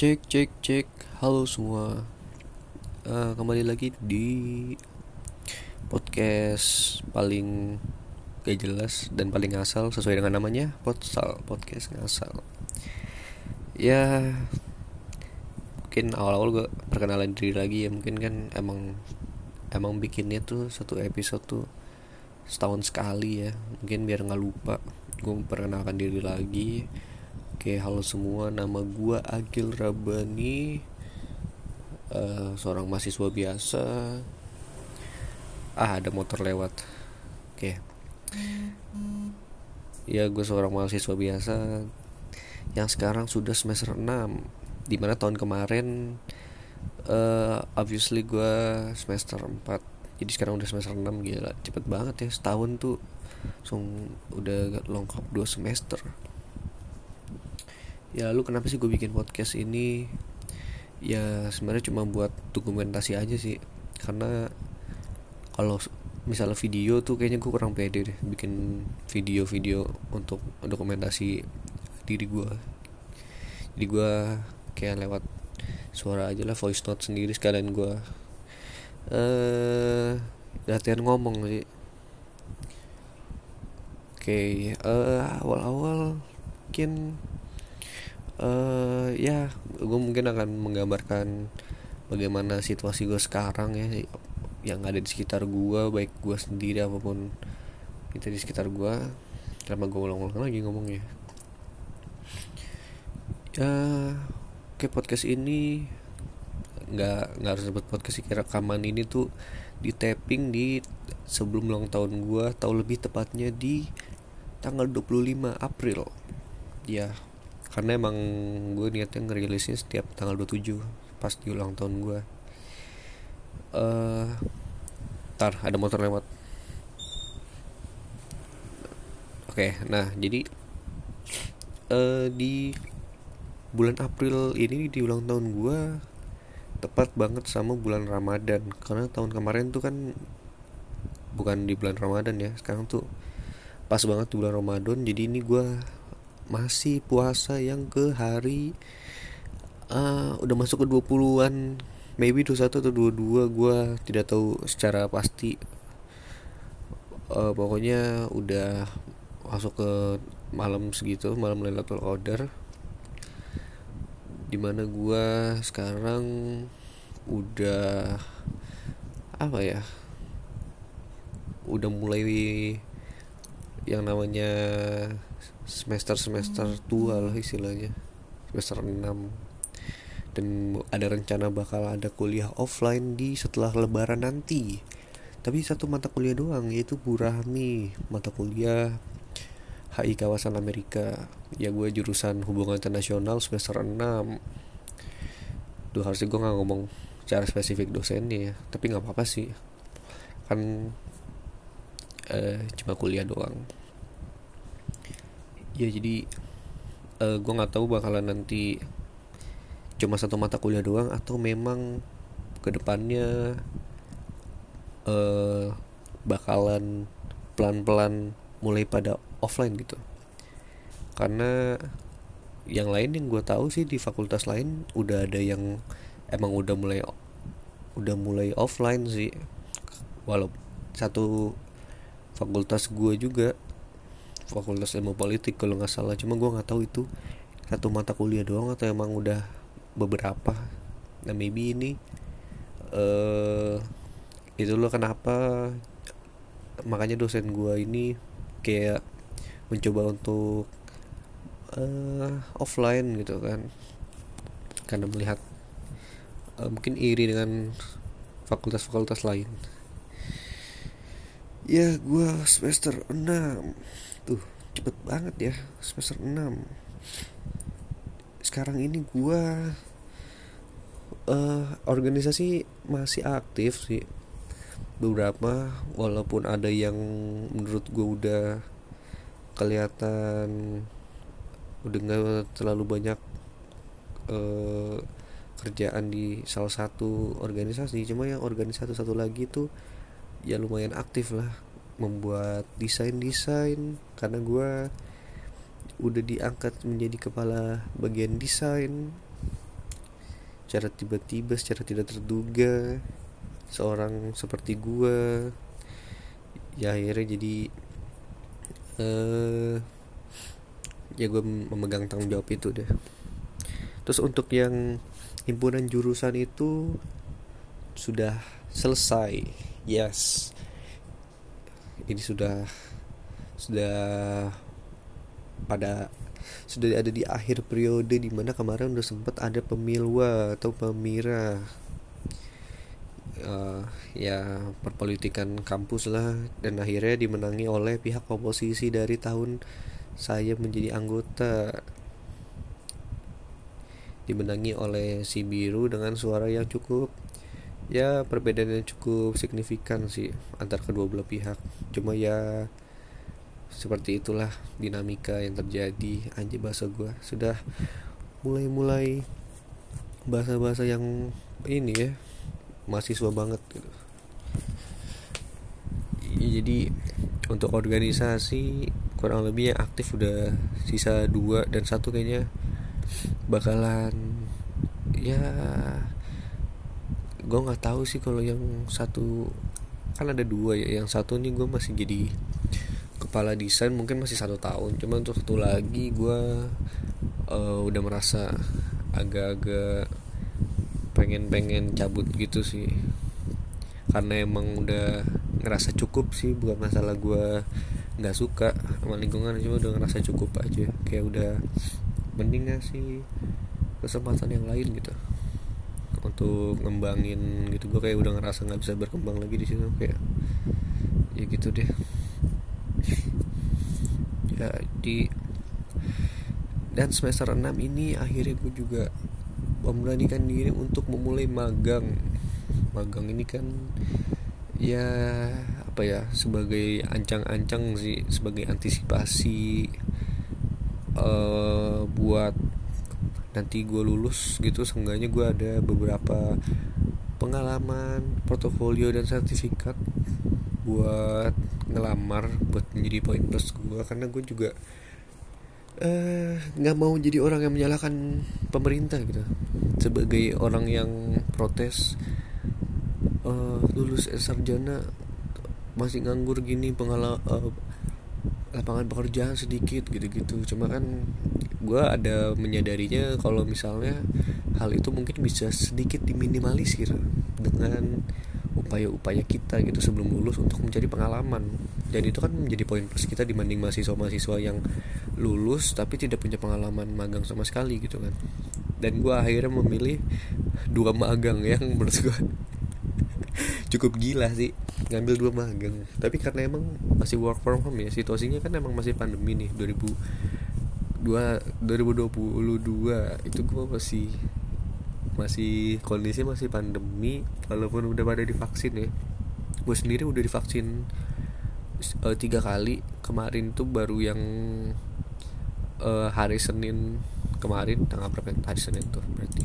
Cek cek cek. Halo semua. Eh, Kembali lagi di Podcast Paling Gak jelas Dan paling ngasal Sesuai dengan namanya Potsal Podcast ngasal. Ya Mungkin awal-awal gue Perkenalan diri lagi ya. Mungkin kan emang Emang bikinnya tuh Satu episode tuh Setahun sekali ya. Mungkin biar nggak lupa Gue memperkenalkan diri lagi Oke, halo semua. Nama gua Agil Rabani. eh, seorang mahasiswa biasa. Ah, ada motor lewat. Oke. Ya, gue seorang mahasiswa biasa yang sekarang sudah semester 6. Di mana tahun kemarin eh obviously gua semester 4. Jadi sekarang udah semester 6 gila. Cepet banget ya, setahun tuh langsung udah lengkap 2 semester ya lu kenapa sih gue bikin podcast ini? Ya sebenarnya cuma buat dokumentasi aja sih. Karena kalau misalnya video tuh kayaknya gue kurang pede deh bikin video-video untuk dokumentasi diri gue jadi gue kayak lewat suara aja lah voice note sendiri sekalian gue eh latihan ngomong sih. Oke eh awal-awal mungkin eh ya gue mungkin akan menggambarkan bagaimana situasi gue sekarang ya yang ada di sekitar gue baik gue sendiri apa pun itu di sekitar gue kenapa gue ulang-ulang lagi ngomongnya. Ya oke podcast ini nggak nggak harus sebut podcast sih rekaman ini tuh di tapping di sebelum ulang tahun gue atau lebih tepatnya di tanggal 25 April. Ya karena emang gue niatnya ngerilisnya setiap tanggal 27 pas di ulang tahun gue. Eh tar ada motor lewat. Oke nah jadi eh di bulan April ini di ulang tahun gue tepat banget sama bulan Ramadan. Karena tahun kemarin tuh kan bukan di bulan Ramadan ya sekarang tuh pas banget di bulan Ramadan. Jadi ini gue masih puasa yang ke hari ah udah masuk ke 20-an maybe 21 atau 22 gue tidak tahu secara pasti. Eh, pokoknya udah masuk ke malam segitu malam Lailatul Qadar di mana gue sekarang udah apa ya udah mulai yang namanya semester-semester tua lah istilahnya. Semester 6 dan ada rencana bakal ada kuliah offline di setelah lebaran nanti. Tapi satu mata kuliah doang yaitu Burahmi. Mata kuliah HI kawasan Amerika. Ya gue jurusan hubungan internasional semester 6 Duh harusnya gue gak ngomong secara spesifik dosennya ya. Tapi gak apa-apa sih. Kan eh, cuma kuliah doang Ya jadi eh, gue gak tahu bakalan nanti Cuma satu mata kuliah doang Atau memang ke depannya eh, Bakalan pelan-pelan mulai pada offline gitu. Karena yang lain yang gue tahu sih di fakultas lain udah ada yang emang udah mulai udah mulai offline sih. Walau satu fakultas gue juga fakultas ilmu politik kalau nggak salah. Cuma gue nggak tahu itu satu mata kuliah doang atau emang udah beberapa. Nah maybe ini eh itu loh kenapa makanya dosen gue ini kayak mencoba untuk eh offline gitu kan. Karena melihat eh, mungkin iri dengan fakultas-fakultas lain. Ya gua semester 6 tuh cepet banget ya semester 6 sekarang ini gua eh organisasi masih aktif sih. Beberapa walaupun ada yang menurut gua udah kelihatan udah nggak terlalu banyak eh, kerjaan di salah satu organisasi. Cuma yang organisasi satu lagi tuh ya lumayan aktif lah membuat desain-desain karena gua udah diangkat menjadi kepala bagian desain. Secara tiba-tiba secara tidak terduga seorang seperti gue ya akhirnya jadi uh, ya gue memegang tanggung jawab itu deh. Terus untuk yang himpunan jurusan itu sudah selesai yes ini sudah sudah pada sudah ada di akhir periode di mana kemarin udah sempat ada pemilwa atau pemira uh, ya perpolitikan kampus lah. Dan akhirnya dimenangi oleh pihak oposisi dari tahun saya menjadi anggota. Dimenangi oleh si biru dengan suara yang cukup ya perbedaannya cukup signifikan sih antar kedua belah pihak. Cuma ya seperti itulah dinamika yang terjadi. Anjir bahasa gue sudah mulai-mulai bahasa-bahasa yang ini ya mahasiswa banget gitu. Jadi untuk organisasi kurang lebih yang aktif udah sisa dua dan satu kayaknya bakalan ya gue nggak tahu sih kalau yang satu kan ada dua ya. Yang satu nih gue masih jadi kepala desain mungkin masih satu tahun. Cuma untuk satu lagi gue uh, udah merasa agak-agak pengen-pengen cabut gitu sih. Karena emang udah ngerasa cukup sih bukan masalah gue nggak suka sama lingkungan cuma udah ngerasa cukup aja. Kayak udah mending sih kesempatan yang lain gitu untuk ngembangin gitu. Gue kayak udah ngerasa nggak bisa berkembang lagi di situ kayak ya gitu deh. Ya di dan semester 6 ini akhirnya gue juga memberanikan diri untuk memulai magang. Magang ini kan ya apa ya sebagai ancang-ancang sih sebagai antisipasi uh, buat nanti gue lulus gitu seenggaknya gue ada beberapa pengalaman portofolio dan sertifikat buat ngelamar buat menjadi poin plus gue karena gue juga eh, nggak uh, mau jadi orang yang menyalahkan pemerintah gitu. Sebagai orang yang protes uh, lulus sarjana masih nganggur gini pengalaman uh, lapangan pekerjaan sedikit gitu-gitu. Cuma kan gue ada menyadarinya kalau misalnya hal itu mungkin bisa sedikit diminimalisir dengan upaya-upaya kita gitu sebelum lulus untuk mencari pengalaman. Dan itu kan menjadi poin plus kita dibanding mahasiswa-mahasiswa yang lulus tapi tidak punya pengalaman magang sama sekali gitu kan. Dan gue akhirnya memilih dua magang yang menurut gue cukup gila sih ngambil dua magang. Tapi karena emang masih work from home ya situasinya kan emang masih pandemi nih 2002 2022 itu gue masih masih kondisi masih pandemi walaupun udah pada divaksin ya. Gue sendiri udah divaksin uh, tiga kali. Kemarin tuh baru yang uh, hari Senin kemarin tanggal berapa hari Senin tuh berarti.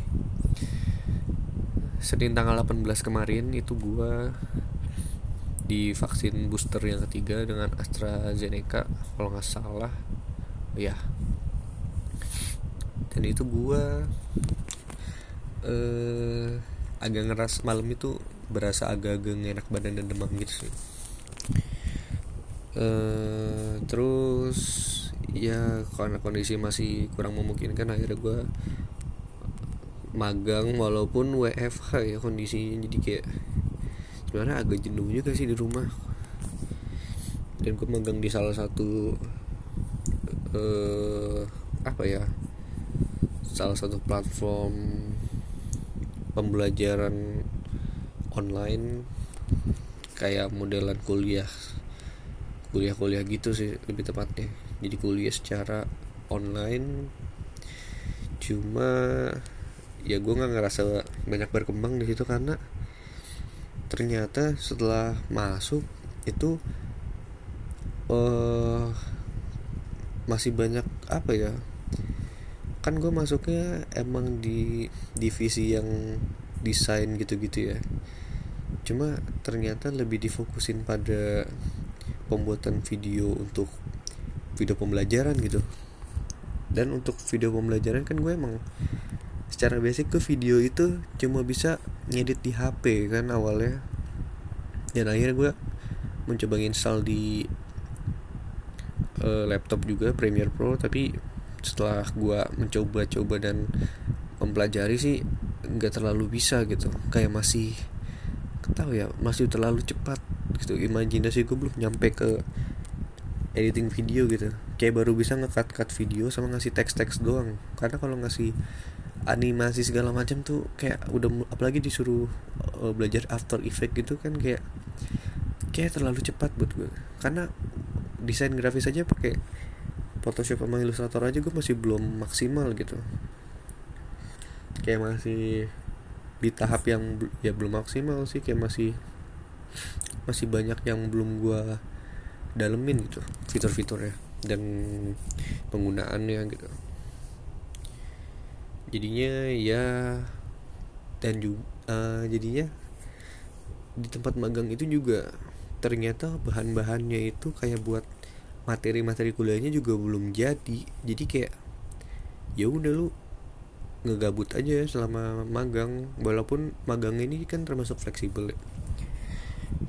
Senin tanggal 18 kemarin itu gue divaksin booster yang ketiga dengan AstraZeneca kalau nggak salah. Ya dan itu gue eh, agak ngeras malam itu berasa agak-agak enak badan dan demam gitu sih. Eh, terus ya karena kondisi masih kurang memungkinkan akhirnya gue magang walaupun WFH ya kondisinya. Jadi kayak sebenarnya agak jenuh juga sih di rumah. Dan gue magang di salah satu uh, apa ya salah satu platform pembelajaran online kayak modelan kuliah kuliah-kuliah gitu sih lebih tepatnya. Jadi kuliah secara online. Cuma ya gue nggak ngerasa banyak berkembang di situ karena ternyata setelah masuk itu uh, masih banyak apa ya kan gue masuknya emang di divisi yang desain gitu-gitu ya. Cuma ternyata lebih difokusin pada pembuatan video untuk video pembelajaran gitu. Dan untuk video pembelajaran kan gue emang secara basic tuh video itu cuma bisa ngedit di HP kan awalnya. Dan akhirnya gue mencoba install di uh, laptop juga Premiere Pro tapi setelah gue mencoba-coba dan mempelajari sih nggak terlalu bisa gitu. Kayak masih tahu ya masih terlalu cepat gitu. Imajinasi gue belum nyampe ke editing video gitu. Kayak baru bisa ngekat cut video sama ngasih teks teks doang. Karena kalau ngasih animasi segala macam tuh kayak udah apalagi disuruh uh, belajar After Effect gitu kan kayak kayak terlalu cepat buat gue karena desain grafis aja pakai Photoshop sama Illustrator aja gue masih belum maksimal gitu. Kayak masih di tahap yang ya belum maksimal sih kayak masih masih banyak yang belum gue dalemin gitu fitur-fiturnya dan penggunaannya gitu. Jadinya ya dan juga uh, jadinya di tempat magang itu juga ternyata bahan-bahannya itu kayak buat materi-materi kuliahnya juga belum jadi. Jadi kayak ya udah lu ngegabut aja selama magang. Walaupun magang ini kan termasuk fleksibel ya.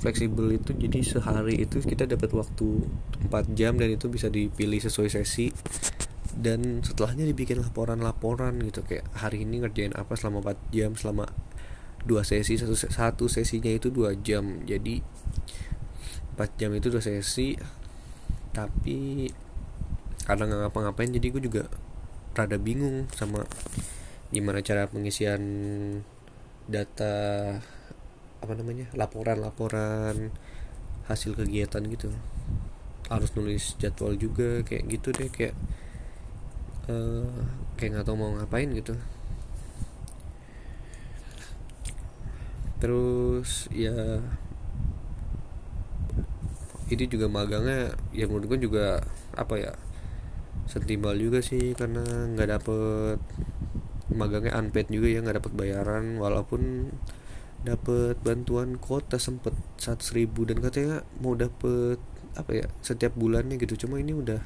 Fleksibel itu jadi sehari itu kita dapat waktu 4 jam dan itu bisa dipilih sesuai sesi. Dan setelahnya dibikin laporan-laporan gitu. Kayak hari ini ngerjain apa selama 4 jam selama dua sesi satu satu sesinya itu dua jam. Jadi 4 jam itu dua sesi tapi karena nggak ngapa-ngapain jadi gue juga rada bingung sama gimana cara pengisian data apa namanya laporan-laporan hasil kegiatan gitu. Harus nulis jadwal juga kayak gitu deh kayak uh, kayak nggak tahu mau ngapain gitu. Terus ya ini juga magangnya ya menurut gue juga apa ya sentimbal juga sih karena nggak dapet magangnya unpaid juga ya nggak dapet bayaran walaupun dapat bantuan kota sempet seratus ribu dan katanya mau dapet apa ya setiap bulannya gitu. Cuma ini udah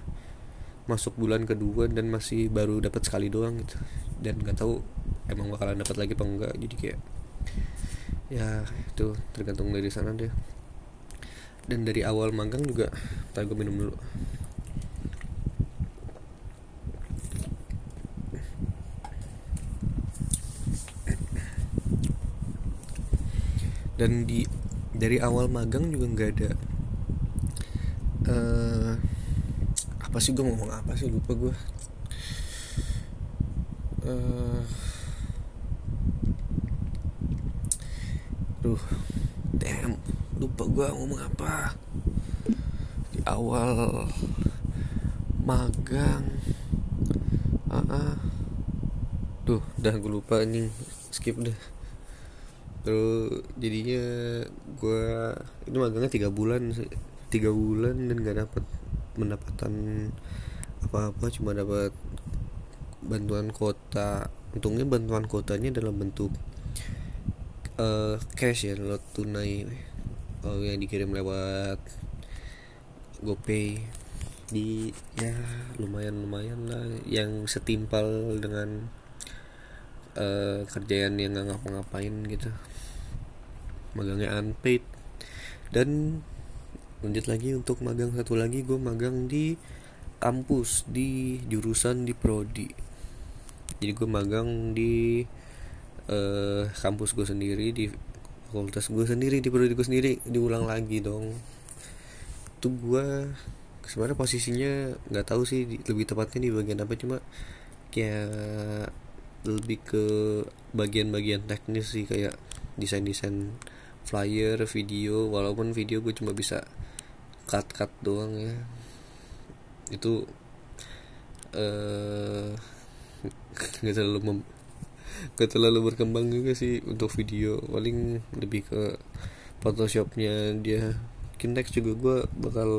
masuk bulan kedua dan masih baru dapat sekali doang gitu. Dan nggak tahu emang bakalan dapat lagi apa enggak jadi kayak ya itu tergantung dari sana deh dan dari awal magang juga tak gue minum dulu. Dan di dari awal magang juga nggak ada uh, apa sih gue ngomong apa sih? Lupa gue uh, duh damn lupa gue ngomong apa. Di awal magang. Ah uh -uh. duh udah gue lupa ini skip deh. Terus jadinya gue itu magangnya tiga bulan tiga bulan dan gak dapat pendapatan apa-apa cuma dapat bantuan kota untungnya bantuan kotanya dalam bentuk uh, cash ya lo tunai oh, yang dikirim lewat GoPay. Di ya lumayan lumayan lah. Yang setimpal dengan uh, kerjaan yang nggak ngapa-ngapain gitu. Magangnya unpaid. Dan lanjut lagi untuk magang satu lagi gue magang di kampus di jurusan di prodi. Jadi gue magang di uh, kampus gue sendiri di fakultas gue sendiri di prodi gue sendiri diulang lagi dong. Itu gue sebenarnya posisinya nggak tahu sih lebih tepatnya di bagian apa cuma kayak lebih ke bagian-bagian teknis sih kayak desain-desain flyer video walaupun video gue cuma bisa cut cut doang ya. Itu eh uh, nggak terlalu mem gak terlalu berkembang juga sih untuk video. Paling lebih ke photoshopnya dia. Kintex juga gue bakal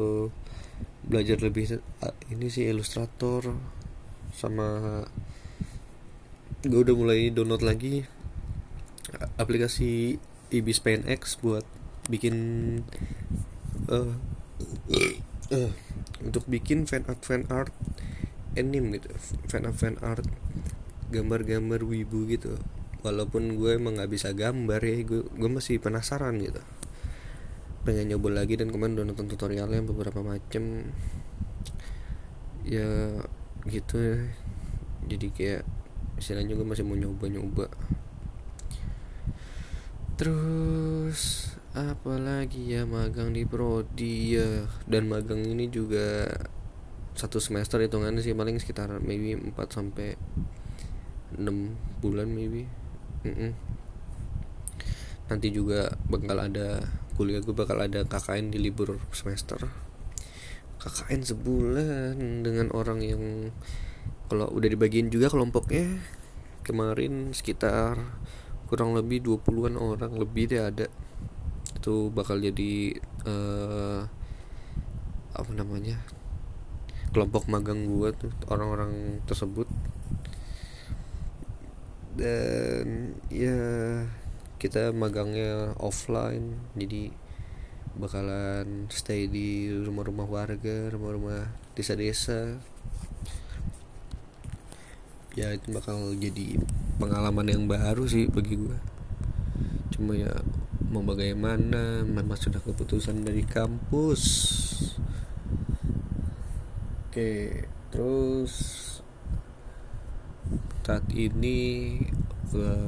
belajar lebih ini sih ilustrator sama gue udah mulai download lagi aplikasi Ibis X buat bikin uh, uh, untuk bikin fan art fan art anime gitu. Fan art fan art gambar-gambar wibu gitu. Walaupun gue emang nggak bisa gambar ya gue gue masih penasaran gitu. Pengen nyoba lagi dan kemarin udah nonton tutorialnya beberapa macem. Ya gitu ya. Jadi kayak istilahnya gue masih mau nyoba-nyoba. Terus apalagi ya? Magang di prodi ya. Dan magang ini juga satu semester hitungannya sih paling sekitar maybe 4 sampai 6 bulan maybe. Mm -mm. nanti juga bakal ada kuliah gue bakal ada KKN di libur semester. KKN sebulan dengan orang yang kalau udah dibagiin juga kelompoknya. Kemarin sekitar kurang lebih 20-an orang lebih deh ada. Itu bakal jadi uh, apa namanya kelompok magang gua tuh orang-orang tersebut dan ya kita magangnya offline. Jadi bakalan stay di rumah-rumah warga rumah-rumah desa-desa. Ya itu bakal jadi pengalaman yang baru sih bagi gue cuma ya mau bagaimana? Memang sudah keputusan dari kampus. Oke terus saat ini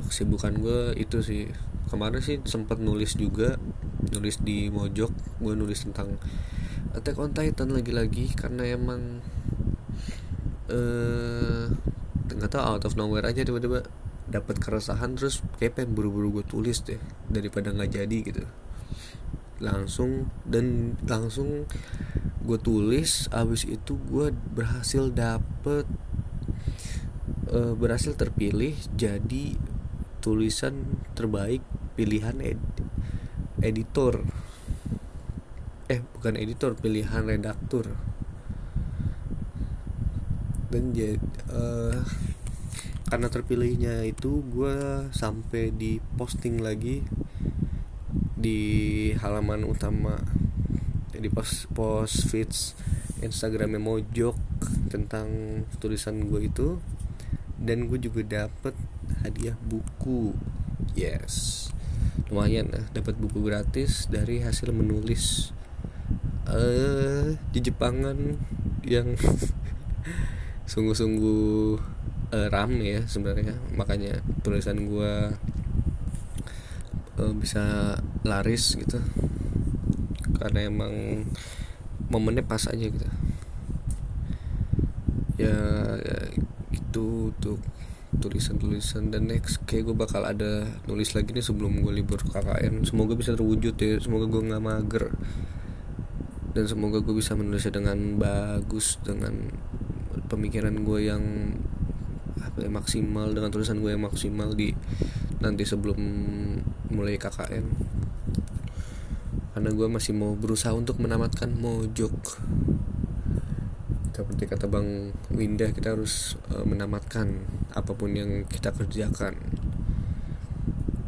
kesibukan gue itu sih. Kemarin sih sempat nulis juga nulis di mojok. Gue nulis tentang Attack on Titan lagi-lagi karena emang eh uh, nggak tahu out of nowhere aja tiba-tiba dapat keresahan terus kayak buru-buru gue tulis deh daripada nggak jadi gitu. Langsung dan langsung gue tulis abis itu gue berhasil dapet uh, berhasil terpilih jadi tulisan terbaik pilihan ed editor. Eh bukan editor pilihan redaktur. Dan jadi uh, karena terpilihnya itu gue sampai di posting lagi di halaman utama di post post feeds Instagramnya Mojok tentang tulisan gue itu dan gue juga dapet hadiah buku. Yes. Lumayan lah dapat buku gratis dari hasil menulis eh uh, di Jepangan yang sungguh-sungguh uh, rame ya sebenarnya. Makanya tulisan gue uh, bisa laris gitu. Karena emang momennya pas aja gitu. Ya, ya tuh tulisan-tulisan. Dan next kayak gue bakal ada nulis lagi nih sebelum gue libur KKN semoga bisa terwujud ya. Semoga gue nggak mager. Dan semoga gue bisa menulisnya dengan bagus dengan pemikiran gue yang apa ya, maksimal dengan tulisan gue yang maksimal di nanti sebelum mulai KKN karena gue masih mau berusaha untuk menamatkan mojok seperti kata Bang Winda kita harus uh, menamatkan apa pun yang kita kerjakan.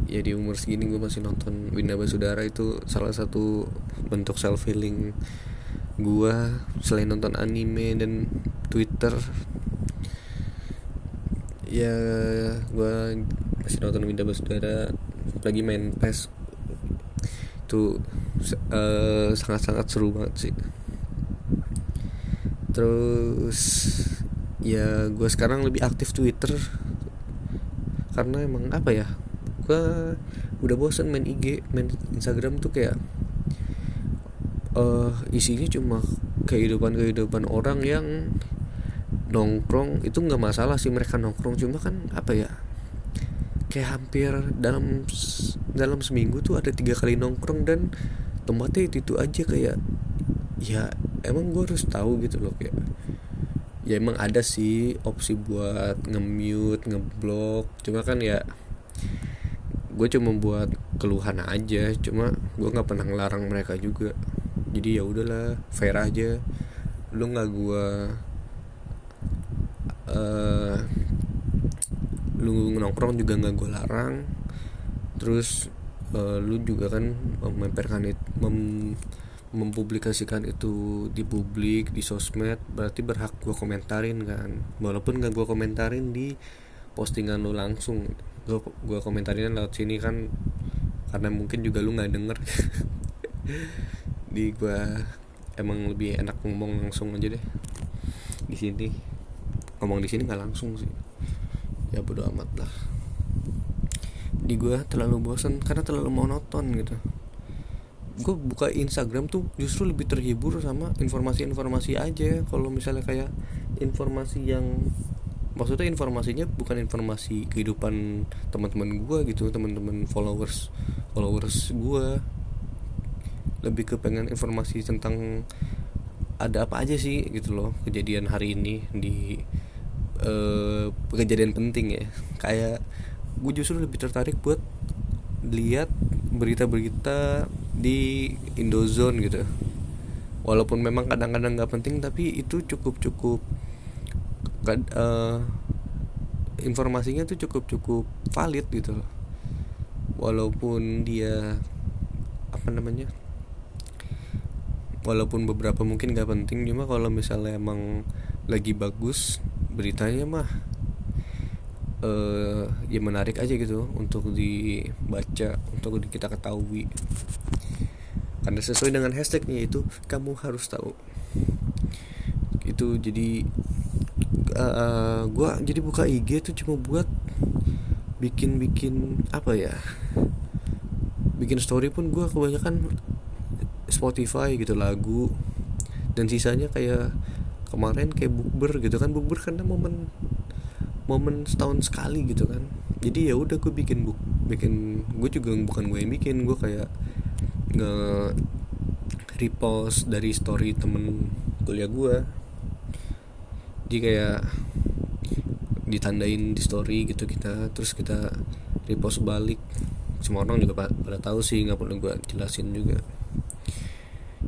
Ya di umur segini gue masih nonton Winda Basudara itu salah satu bentuk self healing gue selain nonton anime dan Twitter ya gue masih nonton Winda Basudara lagi main PES. Itu uh, sangat-sangat seru banget sih terus ya gue sekarang lebih aktif Twitter. Karena emang apa ya gue udah bosan main IG main Instagram tuh kayak uh, isinya cuma kehidupan kehidupan orang yang nongkrong. Itu nggak masalah sih mereka nongkrong cuma kan apa ya kayak hampir dalam dalam seminggu tuh ada tiga kali nongkrong dan tempatnya itu, itu aja kayak ya emang gue harus tahu gitu loh kayak ya emang ada sih opsi buat nge-mute, ngeblok cuma kan ya gue cuma buat keluhan aja cuma gue nggak pernah ngelarang mereka juga. Jadi ya udahlah fair aja. Lu nggak gue uh, lu nongkrong juga nggak gue larang. Terus uh, lu juga kan memperkan itu mem mempublikasikan itu di publik di sosmed berarti berhak gue komentarin kan. Walaupun gak gue komentarin di postingan lu langsung. Gue gue komentarin lewat sini kan karena mungkin juga lu nggak denger. Di gue emang lebih enak ngomong langsung aja deh. Di sini. Ngomong di sini nggak langsung sih. Ya bodo amat lah. Di gue terlalu bosan karena terlalu monoton gitu gue buka Instagram tuh justru lebih terhibur sama informasi-informasi aja. Kalau misalnya kayak informasi yang maksudnya informasinya bukan informasi kehidupan teman-teman gue gitu teman-teman followers followers gue lebih ke pengen informasi tentang ada apa aja sih gitu loh kejadian hari ini di uh, kejadian penting ya. Kayak gue justru lebih tertarik buat lihat berita-berita di Indozone gitu. Walaupun memang kadang-kadang nggak penting tapi itu cukup cukup uh, informasinya tuh cukup cukup valid gitu loh. Walaupun dia apa namanya walaupun beberapa mungkin nggak penting cuma kalau misalnya emang lagi bagus beritanya mah uh, ya menarik aja gitu untuk dibaca untuk kita ketahui karena sesuai dengan hashtagnya itu kamu harus tahu. Itu jadi uh, gue jadi buka IG tuh cuma buat bikin bikin apa ya? Bikin story pun gue kebanyakan Spotify gitu lagu. Dan sisanya kayak kemarin kayak bukber gitu kan. Bukber karena momen momen setahun sekali gitu kan. Jadi ya udah gue bikin buk bikin gue juga bukan gue yang bikin gue kayak nge repost dari story temen kuliah gue jadi kayak ditandain di story gitu kita terus kita repost balik. Semua orang juga pada tahu sih nggak perlu gue jelasin juga.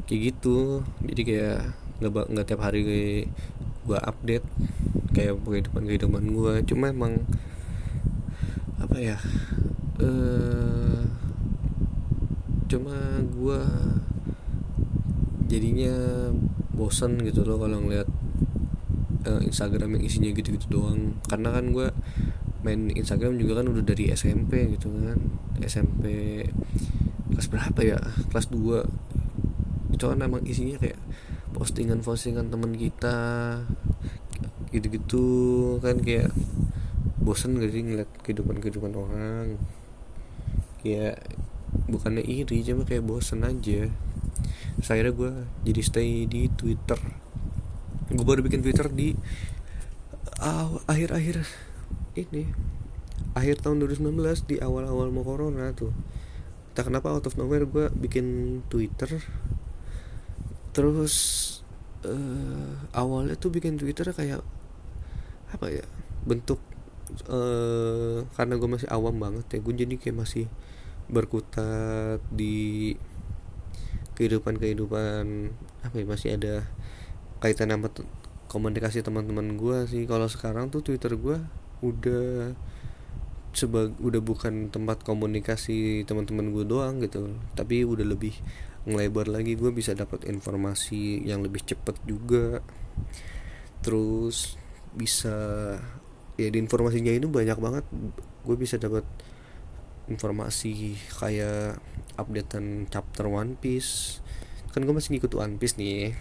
Kayak gitu. Jadi kayak nggak nggak tiap hari gue update kayak kehidupan kehidupan gue cuma emang apa ya uh, cuma gue jadinya bosan gitu loh kalau ngeliat uh, Instagram yang isinya gitu-gitu doang. Karena kan gue main Instagram juga kan udah dari SMP gitu kan. SMP kelas berapa ya? Kelas 2 itu kan emang isinya kayak postingan-postingan teman kita gitu-gitu kan kayak bosan gak sih ngeliat kehidupan-kehidupan orang? Kayak bukannya iri cuma kayak bosen aja. Terus akhirnya gue jadi stay di Twitter. Gue baru bikin Twitter di uh, akhir-akhir ini akhir tahun 2019 di awal-awal mau corona tuh. Tak kenapa out of nowhere gue bikin Twitter. Terus uh, awalnya tuh bikin Twitter kayak apa ya bentuk uh, karena gue masih awam banget ya gue jadi kayak masih berkutat di kehidupan kehidupan apa ya masih ada kaitan sama komunikasi teman-teman gue sih. Kalau sekarang tuh twitter gue udah sebag udah bukan tempat komunikasi teman-teman gue doang gitu. Tapi udah lebih ngelebar lagi. Gue bisa dapat informasi yang lebih cepet juga. Terus bisa ya di informasinya itu banyak banget. Gue bisa dapat informasi kayak updatean chapter One Piece. Kan gue masih ngikut One Piece nih.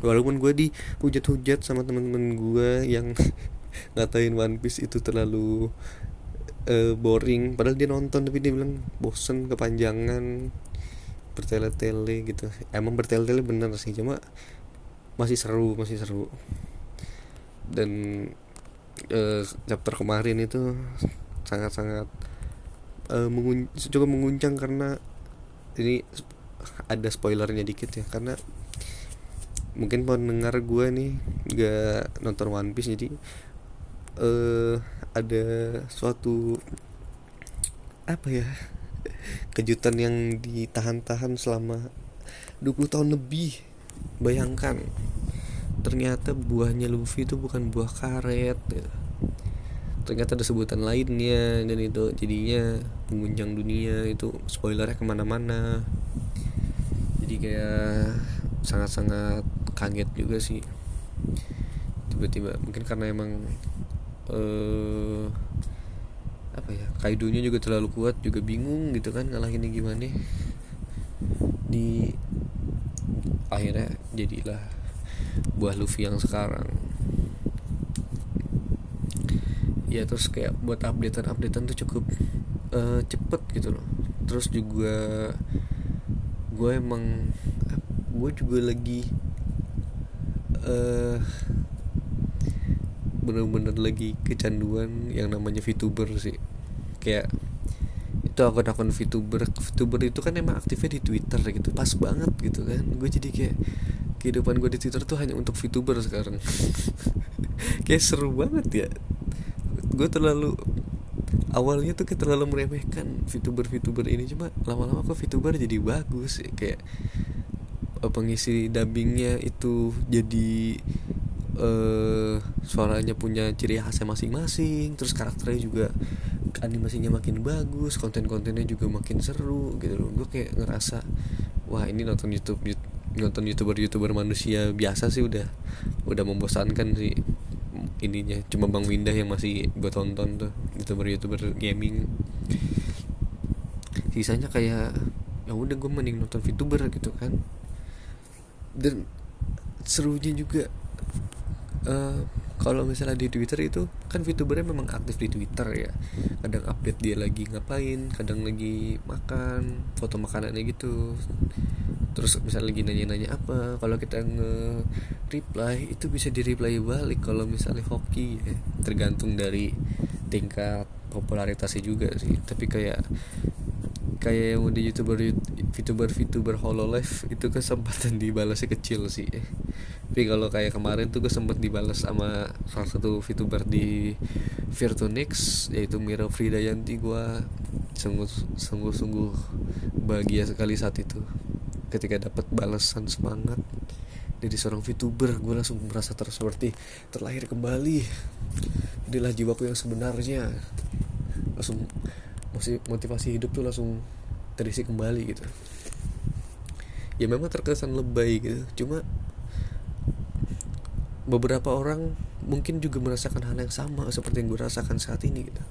Walaupun gue dihujat-hujat sama temen-temen gue yang ngatain One Piece itu terlalu uh, boring. Padahal dia nonton tapi dia bilang bosen kepanjangan bertele-tele gitu. Emang bertele-tele bener sih cuma masih seru masih seru. Dan uh, chapter kemarin itu sangat-sangat uh, mengun cukup menguncang karena ini ada spoilernya dikit ya karena mungkin pendengar gue nih gak nonton One Piece jadi uh, ada suatu apa ya kejutan yang ditahan-tahan selama 20 tahun lebih. Bayangkan ternyata buahnya Luffy itu bukan buah karet ya. Ternyata ada sebutan lainnya dan itu jadinya mengunjang dunia itu spoilernya ke mana-mana. Jadi kayak sangat-sangat kaget juga sih. Tiba-tiba mungkin karena emang eh apa ya kaidonya juga terlalu kuat juga bingung gitu kan ngalahinnya gimana. Di akhirnya jadilah buah Luffy yang sekarang. Ya terus kayak buat updatean updatean tuh cukup uh, cepet gitu loh. Terus juga gue emang gue juga lagi uh, bener-bener lagi kecanduan yang namanya VTuber sih. Kayak itu akun-akun VTuber VTuber itu kan emang aktifnya di Twitter gitu pas banget gitu kan. Gue jadi kayak kehidupan gue di Twitter tuh hanya untuk VTuber sekarang. Kayak seru banget ya. Gue terlalu awalnya tuh kayak terlalu meremehkan VTuber VTuber ini cuma lama-lama kok VTuber jadi bagus ya kayak eh, pengisi dubbingnya itu jadi uh, suaranya punya ciri khasnya masing-masing terus karakternya juga animasinya makin bagus konten-kontennya juga makin seru gitu loh. Gue kayak ngerasa wah ini nonton YouTube nonton youtuber youtuber manusia biasa sih udah udah membosankan sih ininya. Cuma Bang Windah yang masih gue tonton tuh youtuber-youtuber gaming. Sisanya kayak ya udah gue mending nonton VTuber gitu kan. Dan serunya juga uh, kalau misalnya di Twitter itu kan VTubernya memang aktif di Twitter ya. Kadang update dia lagi ngapain kadang lagi makan foto makanannya gitu. Terus misalnya lagi nanya-nanya apa kalau kita nge reply itu bisa di reply balik kalau misalnya hoki ya. Tergantung dari tingkat popularitasnya juga sih. Tapi kayak kayak yang udah youtuber youtuber VTuber Hololive itu kesempatan dibalasnya kecil sih. Tapi kalau kayak kemarin tuh gue sempet dibalas sama salah satu VTuber di Virtunix yaitu Mira Fridayanti. Gue sungguh sungguh sungguh bahagia sekali saat itu ketika dapat balasan semangat dari seorang VTuber gue langsung merasa terus seperti terlahir kembali. Inilah jiwaku yang sebenarnya. Langsung motivasi hidup tuh langsung terisi kembali gitu. Ya memang terkesan lebay gitu. Cuma beberapa orang mungkin juga merasakan hal yang sama seperti yang gue rasakan saat ini gitu.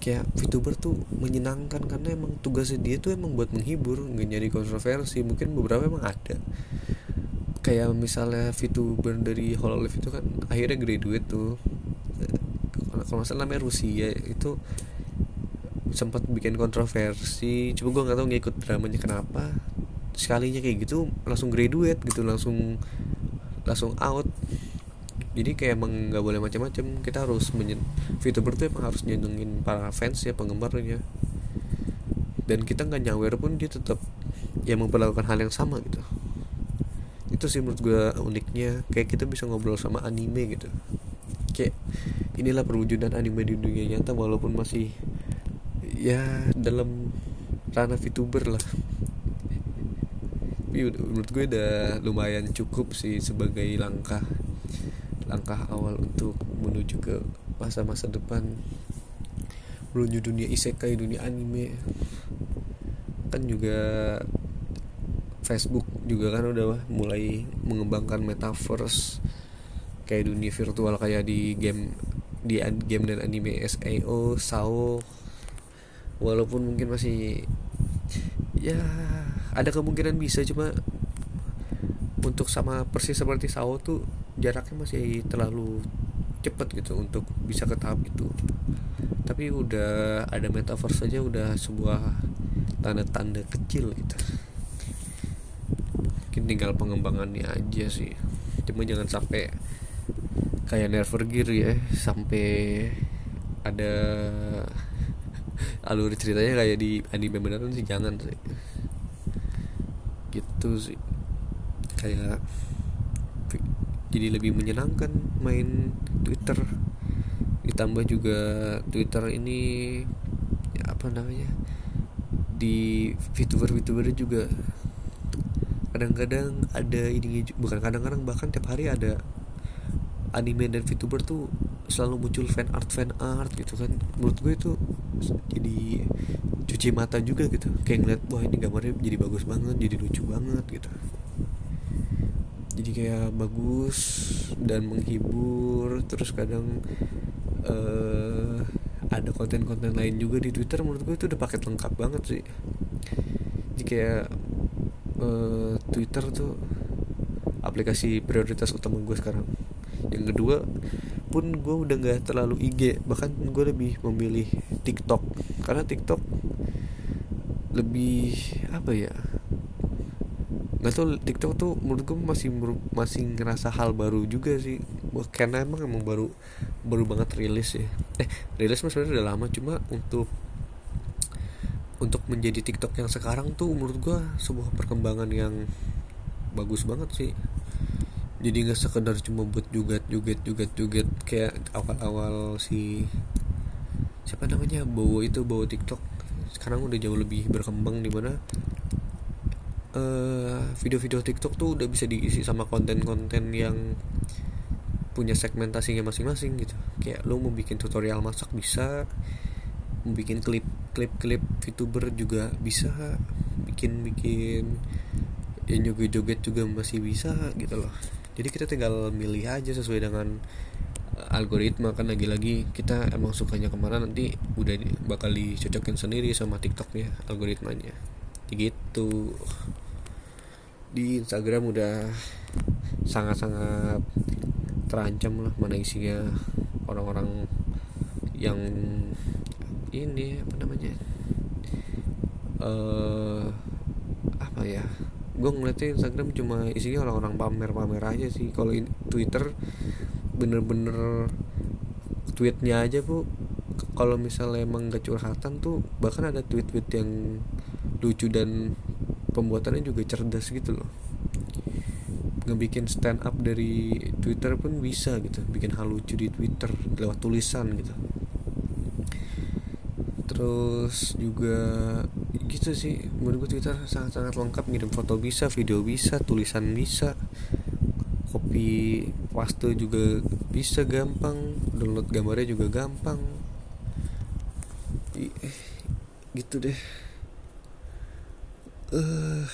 Kayak VTuber tuh menyenangkan karena emang tugasnya dia tuh emang buat menghibur nggak nyari kontroversi. Mungkin beberapa emang ada kayak misalnya VTuber dari Hololive itu kan akhirnya graduate tuh. Kalau masalah namanya Rusia itu sempat bikin kontroversi cuma gue nggak tahu ngikut dramanya kenapa. Sekalinya kayak gitu langsung graduate gitu langsung langsung out. Jadi kayak emang nggak boleh macam-macam. Kita harus menyen VTuber tuh emang harus nyenengin para fans ya penggemarnya. Dan kita nggak nyawer pun dia tetap ya memperlakukan hal yang sama gitu itu sih menurut gue uniknya. Kayak kita bisa ngobrol sama anime gitu. Kayak inilah perwujudan anime di dunia nyata walaupun masih ya dalam ranah VTuber lah. Tapi menurut gue udah lumayan cukup sih sebagai langkah langkah awal untuk menuju ke masa-masa depan. Menuju dunia isekai dunia anime. Kan juga Facebook juga kan udah mulai mengembangkan metaverse. Kayak dunia virtual kayak di game di game dan anime SAO, SAO walaupun mungkin masih ya ada kemungkinan bisa cuma untuk sama persis seperti Sao tuh jaraknya masih terlalu cepet gitu untuk bisa ke tahap itu. Tapi udah ada metaverse saja udah sebuah tanda-tanda kecil gitu mungkin tinggal pengembangannya aja sih. Cuma jangan sampai kayak Never Gear ya sampai ada alur ceritanya kayak di anime beneran sih jangan sih. Gitu sih. Kayak jadi lebih menyenangkan main Twitter. Ditambah juga Twitter ini apa namanya di VTuber VTuber juga kadang-kadang ada ini bukan kadang-kadang bahkan tiap hari ada anime dan VTuber tuh selalu muncul fan art fan art gitu kan. Menurut gue itu jadi cuci mata juga gitu. Kayak ngeliat wah ini gambarnya jadi bagus banget jadi lucu banget gitu. Jadi kayak bagus dan menghibur terus kadang uh, ada konten-konten lain juga di Twitter menurut gue itu udah paket lengkap banget sih. Jadi kayak uh, Twitter tuh aplikasi prioritas utama gue sekarang. Yang kedua pun gue udah nggak terlalu IG bahkan gue lebih memilih TikTok. Karena TikTok lebih apa ya nggak tau TikTok tuh menurut gue masih masih ngerasa hal baru juga sih. Karena emang emang baru baru banget rilis ya. Eh rilis mas sebenarnya udah lama cuma untuk untuk menjadi TikTok yang sekarang tuh menurut gue sebuah perkembangan yang bagus banget sih. Jadi nggak sekedar cuma buat jugat jugat jugat jugat kayak awal-awal si siapa namanya bawa itu bawa TikTok. Sekarang udah jauh lebih berkembang di mana uh, video-video TikTok tuh udah bisa diisi sama konten-konten yang punya segmentasinya masing-masing gitu. Kayak lo mau bikin tutorial masak bisa bikin klip klip klip VTuber juga bisa bikin bikin yang joget-joget juga masih bisa gitu loh. Jadi kita tinggal milih aja sesuai dengan algoritma kan lagi-lagi kita emang sukanya ke mana nanti udah bakal dicocokin sendiri sama tiktoknya algoritmanya. Gitu. Di Instagram udah sangat-sangat terancam lah mana isinya orang-orang yang ini apa namanya uh, apa ya gue ngeliatnya Instagram cuma isinya orang-orang pamer-pamer aja sih. Kalau Twitter bener-bener tweetnya aja bu. Kalau misalnya emang gak curhatan tuh bahkan ada tweet-tweet yang lucu dan pembuatannya juga cerdas gitu loh. Ngebikin stand up dari Twitter pun bisa gitu bikin hal lucu di Twitter lewat tulisan gitu terus juga gitu sih menurut gue Twitter sangat-sangat lengkap ngirim foto bisa video bisa tulisan bisa copy paste juga bisa gampang download gambarnya juga gampang. Gitu deh. Uh,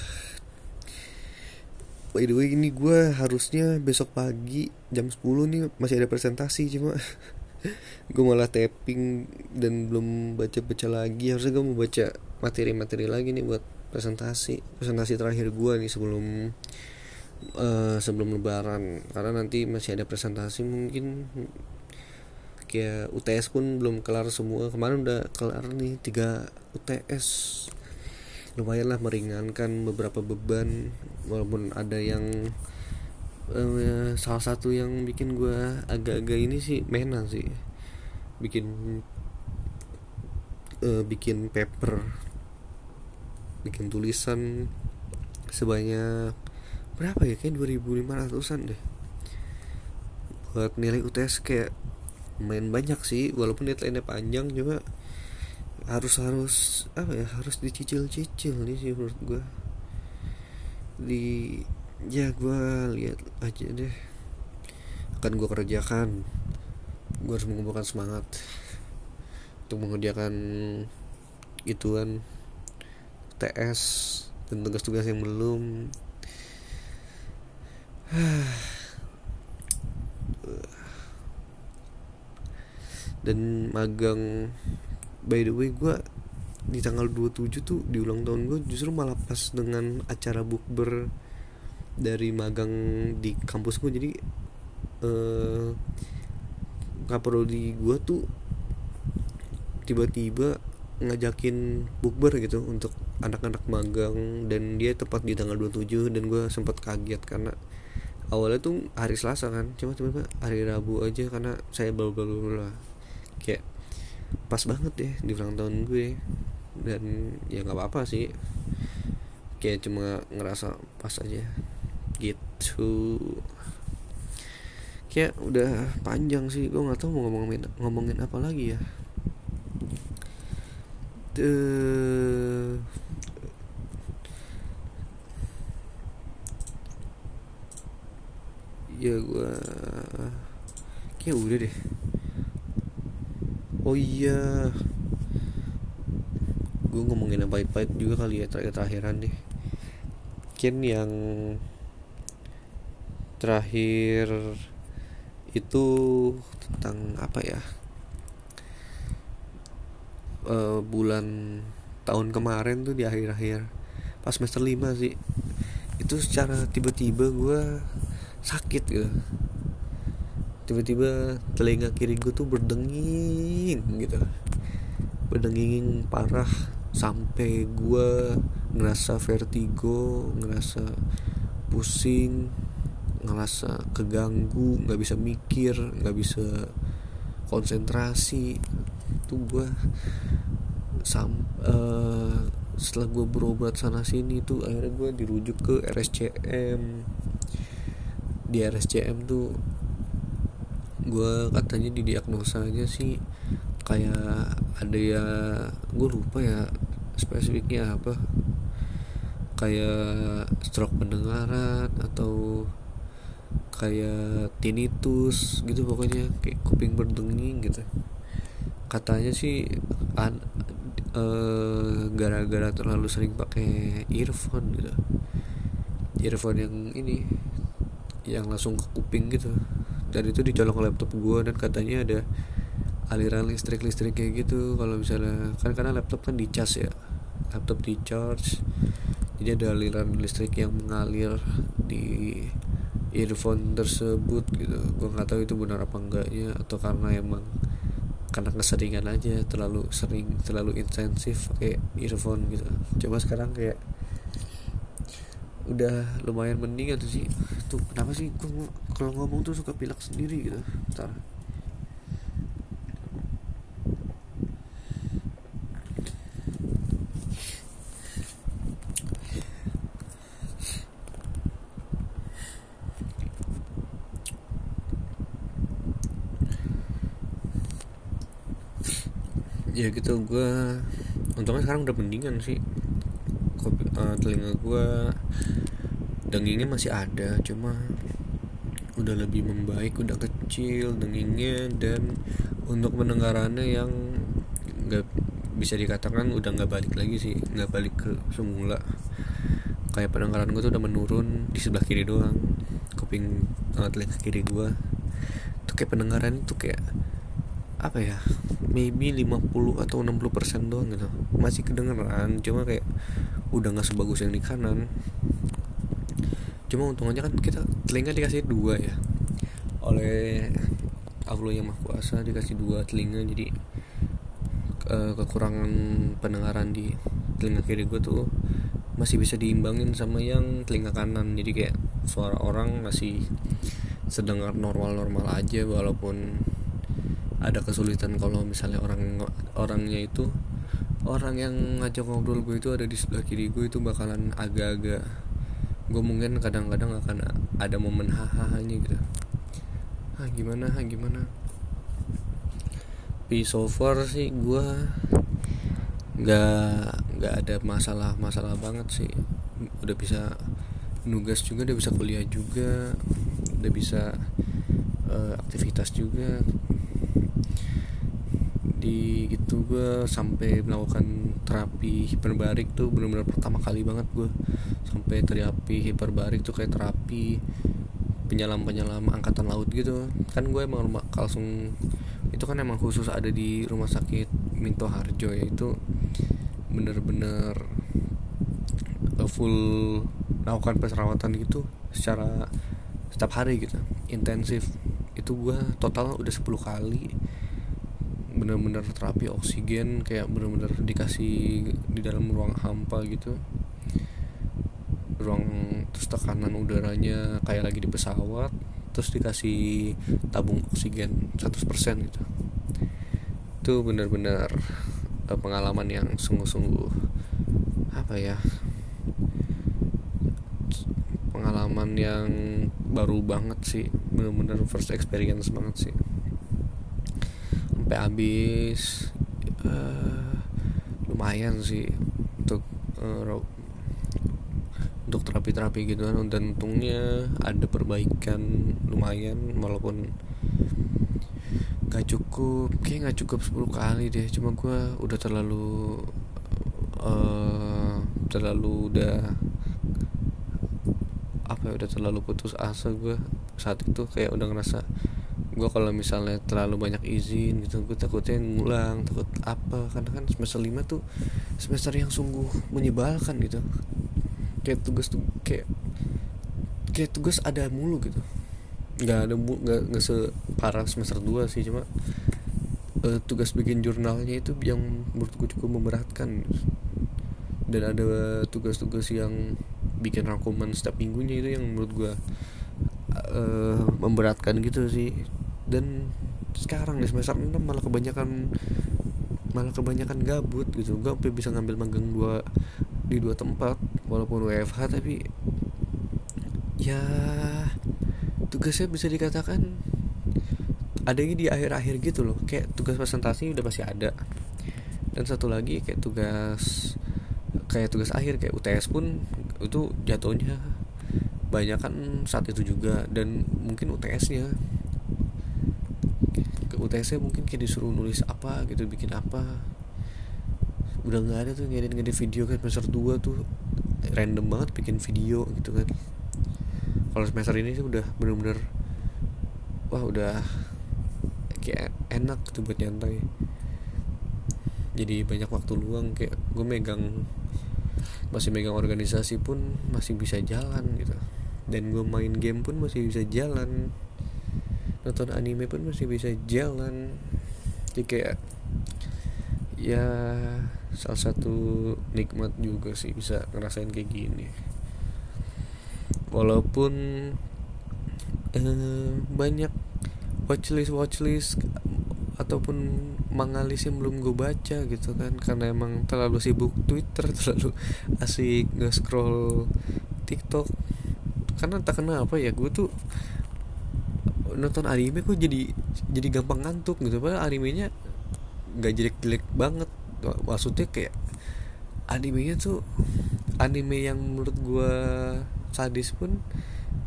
by the way ini gue harusnya besok pagi jam 10 nih masih ada presentasi cuma gue malah tapping dan belum baca-baca lagi. Harusnya gue mau baca materi-materi lagi nih buat presentasi. Presentasi terakhir gue nih sebelum uh, sebelum lebaran. Karena nanti masih ada presentasi mungkin. Kayak UTS pun belum kelar semua. Kemarin udah kelar nih tiga UTS lumayan lah meringankan beberapa beban walaupun ada yang uh, salah satu yang bikin gue agak-agak ini sih mena sih. Bikin uh, bikin paper bikin tulisan sebanyak berapa ya? Kayak 2500an deh. Buat nilai UTS kayak main banyak sih walaupun deadline-nya panjang juga harus harus apa ya harus dicicil-cicil nih sih menurut gue di ya gue lihat aja deh. Akan gue kerjakan. Gue harus mengumpulkan semangat untuk mengerjakan gituan TS dan tugas-tugas yang belum. Dan magang by the way gue di tanggal 27 tuh di ulang tahun gue justru malah pas dengan acara bukber dari magang di kampus gue jadi eh kaprodi gue tuh tiba-tiba ngajakin bukber gitu untuk anak-anak magang. Dan dia tepat di tanggal 27 dan gue sempat kaget karena awalnya tuh hari Selasa kan cuma tiba-tiba hari Rabu aja karena saya baru-baru lah. Kayak pas banget deh di ulang tahun gue. Dan ya nggak apa-apa sih. Kayak cuma ngerasa pas aja gitu. Kayak udah panjang sih gue nggak tahu mau ngomongin ngomongin apa lagi ya. The ya gue kayak udah deh. Oh iya. Gue ngomongin baik-baik juga kali ya terakhir terakhiran deh. Ken yang terakhir itu tentang apa ya? Uh, bulan tahun kemarin tuh di akhir-akhir pas semester 5 sih. Itu secara tiba-tiba gue sakit gitu. Tiba-tiba telinga kiri gue tuh berdenging gitu. Berdenging parah sampai gue ngerasa vertigo ngerasa pusing ngerasa keganggu nggak bisa mikir nggak bisa konsentrasi. Itu gue sam uh, setelah gue berobat sana sini tuh akhirnya gue dirujuk ke RSCM di RSCM tuh gue katanya di diagnosanya sih kayak ada ya gue lupa ya spesifiknya apa. Kayak stroke pendengaran atau kayak tinnitus gitu pokoknya kayak kuping berdenging gitu. Katanya sih an uh, gara-gara terlalu sering pakai earphone gitu. Earphone yang ini yang langsung ke kuping gitu. Dan itu dicolong ke laptop gue dan katanya ada aliran listrik listrik kayak gitu. Kalau misalnya kan karena laptop kan dicas ya. Laptop di charge jadi ada aliran listrik yang mengalir di earphone tersebut gitu. Gue nggak tahu itu benar apa enggaknya atau karena emang karena keseringan aja terlalu sering terlalu intensif pakai earphone gitu. Coba sekarang kayak udah lumayan mendingan sih. Tuh kenapa sih gue kalau ngomong tuh suka pilak sendiri gitu. Ntar ya gitu gue untungnya sekarang udah mendingan sih. Kopi, uh, telinga gue dengingnya masih ada cuma udah lebih membaik udah kecil dengingnya dan untuk pendengarannya yang nggak bisa dikatakan udah nggak balik lagi sih nggak balik ke semula. Kayak pendengaran gue tuh udah menurun di sebelah kiri doang kuping uh, telinga kiri gue tuh kayak pendengaran itu kayak apa ya maybe 50 atau 60 persen doang gitu. Masih kedengeran cuma kayak udah nggak sebagus yang di kanan. Cuma untungnya kan kita telinga dikasih dua ya. Oleh Allah yang maha kuasa dikasih dua telinga jadi uh, kekurangan pendengaran di telinga kiri gue tuh masih bisa diimbangin sama yang telinga kanan. Jadi kayak suara orang masih sedengar normal-normal aja walaupun ada kesulitan kalau misalnya orang orangnya itu orang yang ngajak ngobrol gue itu ada di sebelah kiri gue itu bakalan agak-agak gue mungkin kadang-kadang akan ada momen hahaha gitu. Ah gimana ah gimana? Tapi so far sih gue nggak nggak ada masalah masalah banget sih. Udah bisa nugas juga udah bisa kuliah juga udah bisa uh, aktivitas juga di itu gue sampai melakukan terapi hiperbarik tuh benar-benar pertama kali banget gue sampai terapi hiperbarik tuh kayak terapi penyelam penyelam angkatan laut gitu. Kan gue emang rumah langsung itu kan emang khusus ada di rumah sakit Minto Harjo ya. Itu bener-bener uh, full melakukan perawatan gitu secara setiap hari gitu. Intensif. Itu gue total udah 10 kali bener-bener terapi oksigen kayak bener-bener dikasih di dalam ruang hampa gitu. Ruang terus tekanan udaranya kayak lagi di pesawat terus dikasih tabung oksigen 100% gitu. Itu bener-bener uh, pengalaman yang sungguh-sungguh apa ya pengalaman yang baru banget sih. Bener-bener first experience banget sih sampai habis uh, lumayan sih untuk uh, untuk terapi-terapi gitu kan. Dan untungnya ada perbaikan lumayan walaupun gak cukup kayak gak cukup 10 kali deh. Cuma gue udah terlalu uh, terlalu udah apa kayak udah terlalu putus asa gue saat itu. Kayak udah ngerasa gue kalau misalnya terlalu banyak izin gitu gue takutnya ngulang takut apa. Karena kan semester lima tuh semester yang sungguh menyebalkan gitu. Kayak tugas tuh kayak kayak tugas ada mulu gitu. Nggak ada nggak nggak separah semester 2 sih cuma uh, tugas bikin jurnalnya itu yang menurut gue cukup memberatkan. Dan ada tugas-tugas yang bikin rangkuman setiap minggunya itu yang menurut gue uh, memberatkan gitu sih dan sekarang di semester 6 malah kebanyakan malah kebanyakan gabut gitu. Gue bisa ngambil magang dua di dua tempat walaupun WFH tapi ya tugasnya bisa dikatakan adanya di akhir-akhir gitu loh. Kayak tugas presentasi udah pasti ada. Dan satu lagi kayak tugas kayak tugas akhir kayak UTS pun itu jatuhnya banyak kan saat itu juga dan mungkin UTS-nya UTS-nya mungkin kayak disuruh nulis apa gitu bikin apa? Udah nggak ada tuh ngedit ngedit video kan semester 2 tuh. Random banget bikin video gitu kan. Kalau semester ini sih udah bener-bener wah udah kayak enak tuh buat nyantai. Jadi banyak waktu luang kayak gue megang masih megang organisasi pun masih bisa jalan gitu. Dan gue main game pun masih bisa jalan nonton anime pun masih bisa jalan. Jadi kayak ya salah satu nikmat juga sih bisa ngerasain kayak gini. Walaupun eh, banyak watchlist watchlist ataupun mangalis yang belum gue baca gitu kan. Karena emang terlalu sibuk Twitter terlalu asik nge-scroll TikTok. Karena tak kenapa ya gue tuh nonton anime kok jadi jadi gampang ngantuk gitu. Padahal animenya nggak jelek-jelek banget. Maksudnya kayak animenya tuh anime yang menurut gue sadis pun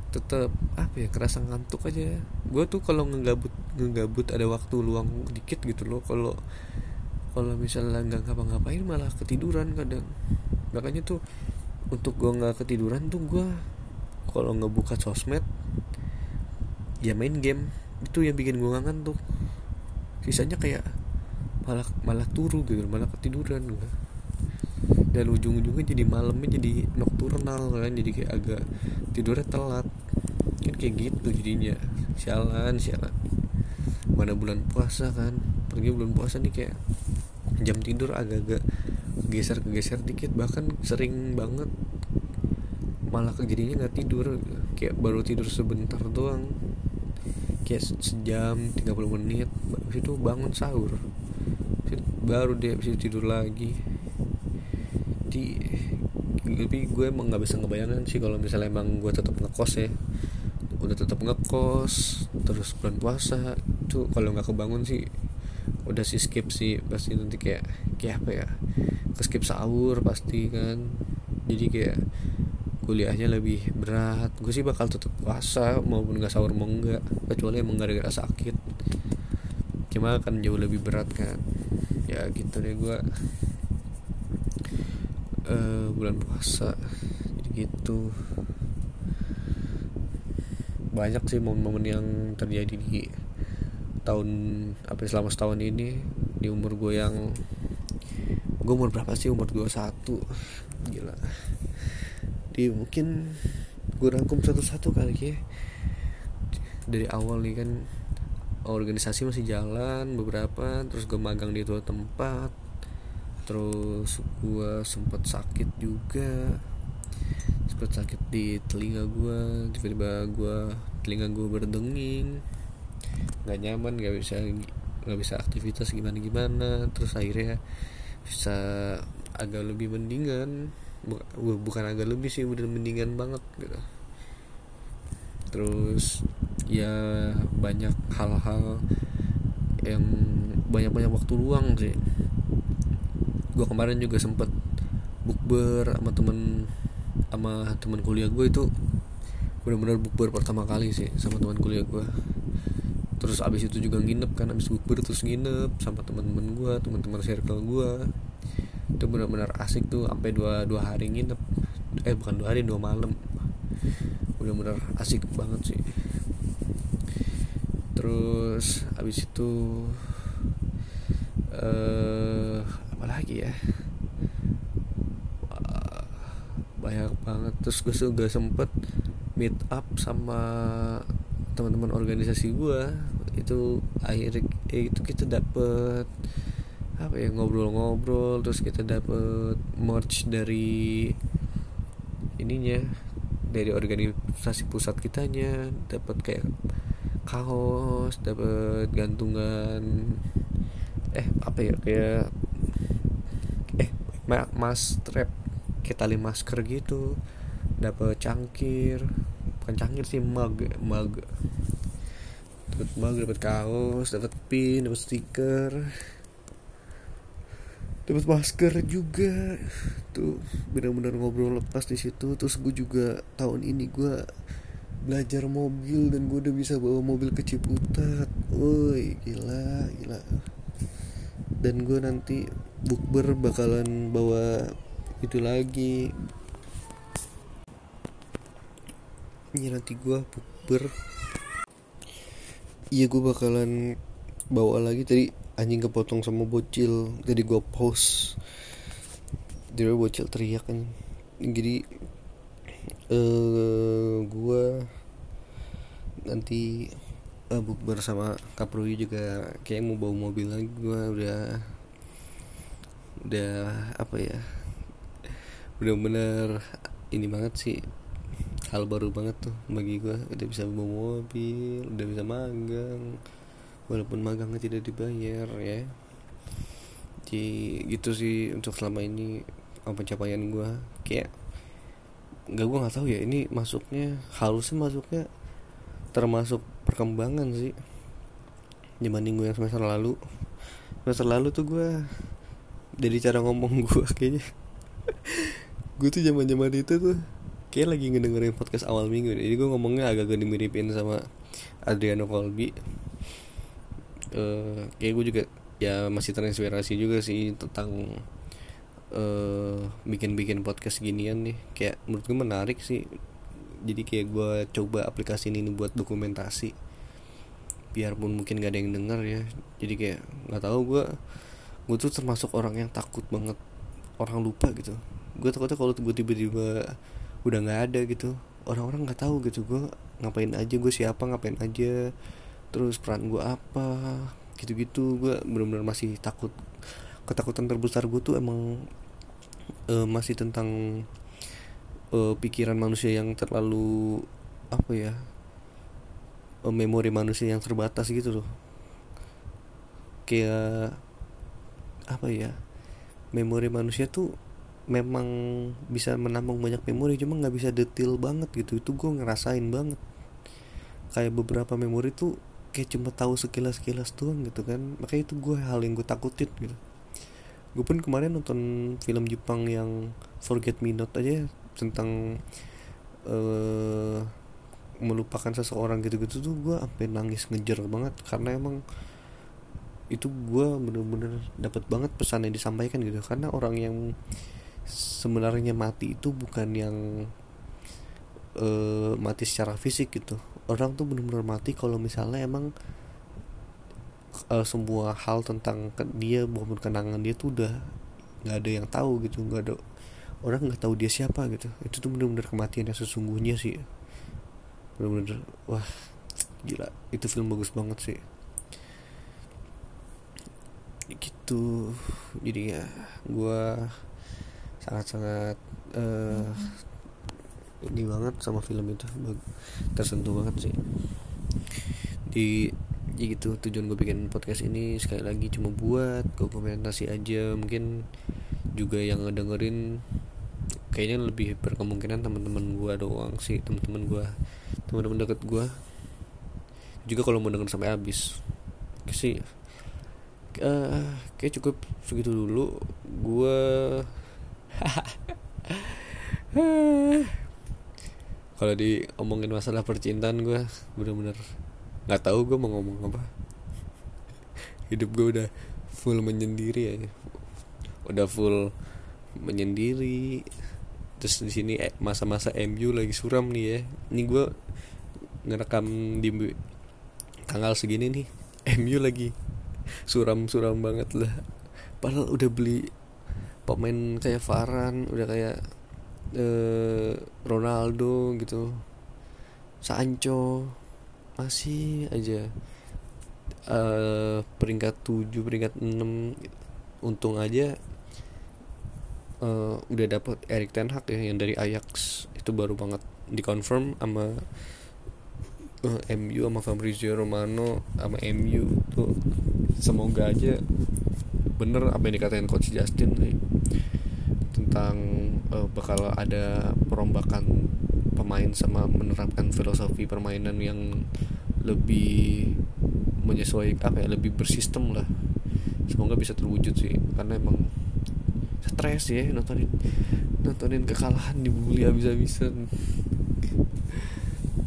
tetap apa ya kerasa ngantuk aja. Gue tuh kalau ngegabut ngegabut ada waktu luang dikit gitu loh. Kalau kalau misalnya nggak ngapa-ngapain malah ketiduran kadang. Makanya tuh untuk gue nggak ketiduran tuh gue kalau ngebuka sosmed ya main game. Itu yang bikin gue ngangen tuh. Sisanya kayak malah malah turu gitu malah ketiduran gue dan ujung-ujungnya jadi malamnya jadi nocturnal kan jadi kayak agak tidurnya telat. Kan kayak gitu jadinya. Sialan sialan. Mana bulan puasa kan. Pergi bulan puasa nih kayak jam tidur agak-agak geser geser dikit bahkan sering banget malah kejadiannya nggak tidur. Kayak baru tidur sebentar doang kayak sejam 30 menit. Habis itu bangun sahur. Baru dia bisa tidur lagi. Di tapi gue emang nggak bisa ngebayangin sih kalau misalnya emang gue tetap ngekos ya. Udah tetap ngekos terus bulan puasa itu kalau nggak kebangun sih udah sih skip sih. Pasti nanti kayak kayak apa ya ke skip sahur pasti kan. Jadi kayak kuliahnya lebih berat. Gue sih bakal tetap puasa maupun nggak sahur mau enggak kecuali emang gara-gara sakit. Cuma akan jauh lebih berat kan. Ya gitu deh gue uh, bulan puasa jadi gitu. Banyak sih momen-momen yang terjadi di tahun apa ya, selama setahun ini di umur gue yang gue umur berapa sih? Umur gue satu. Gila jadi mungkin gue rangkum satu-satu kali ya dari awal nih kan organisasi masih jalan beberapa terus gue magang di dua tempat. Terus gue sempet sakit juga. Sempet sakit di telinga gue tiba-tiba gue telinga gue berdenging. Nggak nyaman nggak bisa nggak bisa aktivitas gimana gimana terus akhirnya bisa agak lebih mendingan bukan agak lebih sih udah mendingan banget gitu. Terus ya banyak hal-hal yang banyak-banyak waktu luang sih. Gue kemarin juga sempet bukber sama temen sama teman kuliah gue itu. Benar-benar bukber pertama kali sih sama teman kuliah gue terus abis itu juga nginep kan abis bukber terus nginep sama teman-teman gue teman-teman circle gue itu benar-benar asik tuh sampai dua dua hari nginep. Eh bukan dua hari dua malam. Bener-bener asik banget sih. Terus abis itu uh, apa lagi ya? Banyak banget. Terus gue juga sempet meet up sama teman-teman organisasi gue itu akhirnya eh, itu kita dapet apa ya ngobrol-ngobrol terus kita dapet merch dari ininya dari organisasi pusat kitanya dapat kayak kaos dapat gantungan eh apa ya kayak eh mas strap kayak tali masker gitu dapat cangkir bukan cangkir sih mug mug. Dapat mug dapat kaos dapat pin dapat stiker dapat masker juga. Tuh benar-benar ngobrol lepas di situ. Terus gue juga tahun ini gue belajar mobil dan gue udah bisa bawa mobil ke Ciputat. Woi gila gila. Dan gue nanti bukber bakalan bawa itu lagi. Ya nanti gue bukber. Iya gue bakalan bawa lagi tadi anjing kepotong sama bocil jadi gue post dia bocil teriak kan jadi eh uh, gue nanti uh, buk bersama Kaprui juga. Kayak mau bawa mobil lagi gue udah udah apa ya bener-bener ini banget sih. Hal baru banget tuh bagi gue udah bisa bawa mobil udah bisa magang walaupun magangnya tidak dibayar ya. Jadi gitu sih untuk selama ini pencapaian gue kayak nggak gue nggak tahu ya ini masuknya harusnya masuknya termasuk perkembangan sih. Dibanding gue yang semester lalu. Semester lalu tuh gue dari cara ngomong gue kayaknya gue tuh zaman zaman itu tuh kayak lagi ngedengerin podcast awal minggu jadi gue ngomongnya agak-agak dimiripin sama Adriano Colby uh, kayak gue juga ya masih terinspirasi juga sih tentang uh, bikin-bikin podcast ginian nih. Kayak menurut gue menarik sih. Jadi kayak gue coba aplikasi ini buat dokumentasi. Biarpun mungkin gak ada yang denger ya. Jadi kayak nggak tahu gue gue tuh termasuk orang yang takut banget orang lupa gitu. Gue takutnya kalau gue tiba-tiba udah nggak ada gitu orang-orang nggak tahu gitu. Gue ngapain aja gue siapa ngapain aja terus peran gue apa gitu-gitu. Gue benar-benar masih takut ketakutan terbesar gue tuh emang uh, masih tentang uh, pikiran manusia yang terlalu apa ya uh, memori manusia yang terbatas gitu loh. Kayak apa ya memori manusia tuh memang bisa menampung banyak memori cuma nggak bisa detail banget gitu. Itu gue ngerasain banget. Kayak beberapa memori tuh kayak cuma tahu sekilas sekilas doang gitu kan. Makanya itu gue hal yang gue takutin gitu. Gue pun kemarin nonton film Jepang yang Forget Me Not aja tentang uh, melupakan seseorang gitu-gitu tuh gue sampai nangis ngejer banget. Karena emang itu gue bener-bener dapat banget pesan yang disampaikan gitu. Karena orang yang sebenarnya mati itu bukan yang uh, mati secara fisik gitu orang tuh benar-benar mati kalau misalnya emang uh, semua hal tentang dia maupun kenangan dia tuh udah nggak ada yang tahu gitu nggak ada orang nggak tahu dia siapa gitu. Itu tuh benar-benar kematian yang sesungguhnya sih. Benar-benar wah gila itu film bagus banget sih. Gitu jadi ya gue sangat-sangat uh, ini banget sama film itu. Tersentuh banget sih. Di ya gitu tujuan gue bikin podcast ini sekali lagi cuma buat dokumentasi aja. Mungkin juga yang ngedengerin kayaknya lebih berkemungkinan teman-teman gue doang sih teman-teman gue teman-teman deket gue juga kalau mau denger sampai habis. Sih. Uh, kayak cukup segitu dulu. Gue kalau diomongin masalah percintaan gue bener-bener nggak tahu gue mau ngomong apa. Hidup gue udah full menyendiri ya udah full menyendiri. Terus di sini eh, masa-masa MU lagi suram nih ya. Ini gue ngerekam di tanggal segini nih MU lagi suram-suram banget lah. Padahal udah beli pemain kayak Varan udah kayak eh, Ronaldo gitu. Sancho masih aja. Uh, peringkat 7 peringkat 6 untung aja uh, udah dapet Erik Ten Hag ya yang dari Ajax. Itu baru banget dikonfirm sama uh, MU sama Fabrizio Romano sama MU tuh semoga aja bener apa yang dikatain coach Justin nih tentang uh, bakal ada perombakan pemain sama menerapkan filosofi permainan yang lebih menyesuaikan apa ya lebih bersistem lah. Semoga bisa terwujud sih karena emang stres ya nontonin nontonin kekalahan dibully habis-habisan.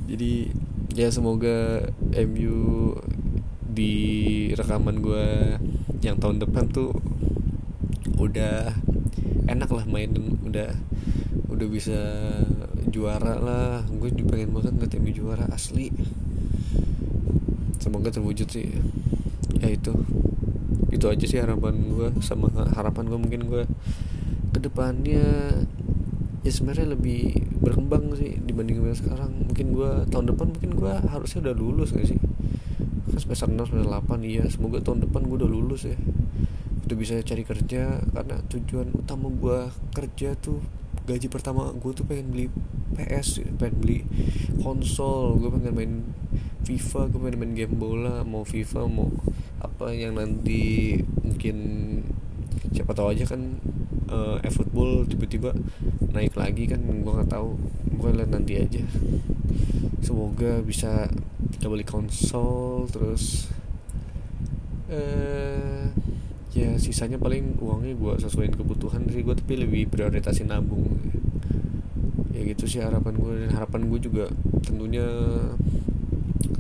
Jadi ya semoga MU di rekaman gue yang tahun depan tuh udah enak lah main udah udah bisa juara lah. Gue juga pengen banget ngeliat MU juara asli. Semoga terwujud sih. Ya itu. Itu aja sih harapan gue sama harapan gue mungkin gue ke depannya ya sebenarnya lebih berkembang sih dibanding gue sekarang. Mungkin gue tahun depan mungkin gue harusnya udah lulus gak sih? Kan semester 6 semester 8 iya. Semoga tahun depan gue udah lulus ya udah bisa cari kerja karena tujuan utama gue kerja tuh gaji pertama gue tuh pengen beli PS pengen beli konsol. Gue pengen main FIFA gue pengen main game bola mau FIFA mau apa yang nanti mungkin siapa tahu aja kan uh, e-football tiba-tiba naik lagi kan gue nggak tahu. Gue lihat nanti aja. Semoga bisa kita beli konsol terus uh, ya sisanya paling uangnya gue sesuaiin kebutuhan sih gue tapi lebih prioritasin nabung. Ya gitu sih harapan gue dan harapan gue juga tentunya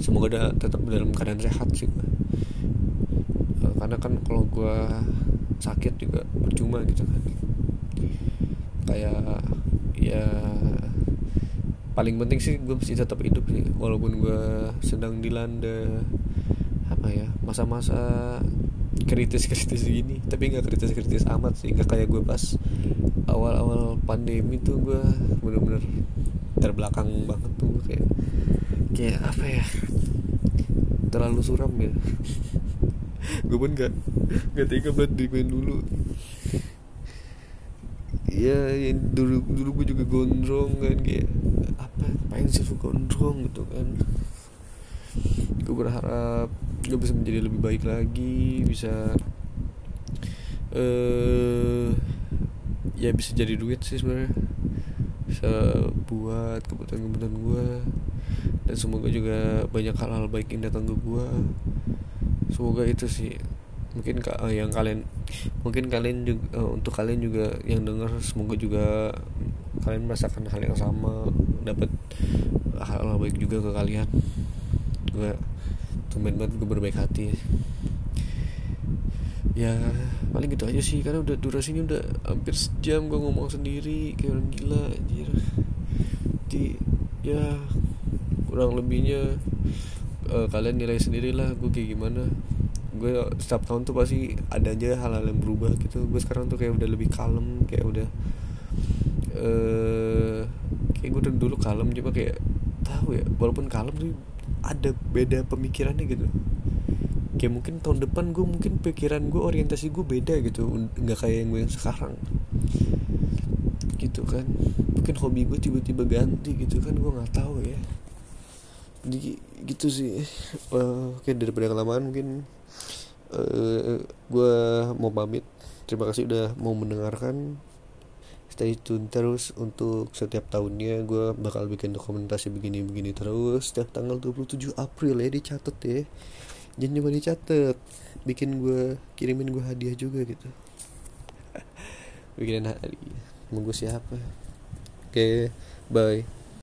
semoga ada tetap dalam keadaan sehat sih uh, karena kan kalau gue sakit juga percuma gitu kan. Kayak ya paling penting sih gue mesti tetap hidup sih walaupun gue sedang dilanda apa ya masa-masa kritis-kritis gini. Tapi nggak kritis-kritis amat sih. Nggak kayak gue pas awal-awal pandemi tuh gue bener-bener terbelakang banget tuh. Kayak kayak apa ya? Terlalu suram ya. Gue pun gak gak tega banget dimain dulu. Ya yang dulu dulu gue juga gondrong kan kayak apa? Ngapain sih gondrong? Gitu kan. Gue berharap gue bisa menjadi lebih baik lagi bisa eh uh, ya bisa jadi duit sih sebenarnya. Bisa buat kebutuhan-kebutuhan gue dan semoga juga banyak hal-hal baik yang datang ke gue semoga itu sih. Mungkin uh, yang kalian mungkin kalian juga uh, untuk kalian juga yang dengar semoga juga kalian merasakan hal yang sama. Dapat hal-hal baik juga ke kalian. Gue tumben banget gue berbaik hati. Ya paling gitu aja sih karena udah durasinya udah hampir sejam gue ngomong sendiri kayak orang gila anjir. Di ya kurang lebihnya uh, kalian nilai sendiri lah gue kayak gimana. Gue setiap tahun tuh pasti ada aja hal-hal yang berubah gitu. Gue sekarang tuh kayak udah lebih kalem kayak udah uh, kayak gue dulu kalem cuma kayak tahu ya walaupun kalem tuh ada beda pemikirannya gitu. Kayak mungkin tahun depan gue mungkin pikiran gue orientasi gue beda gitu nggak kayak yang gue yang sekarang. Gitu kan. Mungkin hobi gue tiba-tiba ganti gitu kan gue nggak tahu ya. Jadi gitu sih. Uh, oke daripada kelamaan mungkin uh, gue mau pamit. Terima kasih udah mau mendengarkan stay tune terus untuk setiap tahunnya gue bakal bikin dokumentasi begini-begini terus setiap tanggal 27 April ya dicatat ya. Jangan cuma dicatat. Bikin gue kirimin gue hadiah juga gitu. Bikin hadiah. Nunggu siapa? Oke okay, bye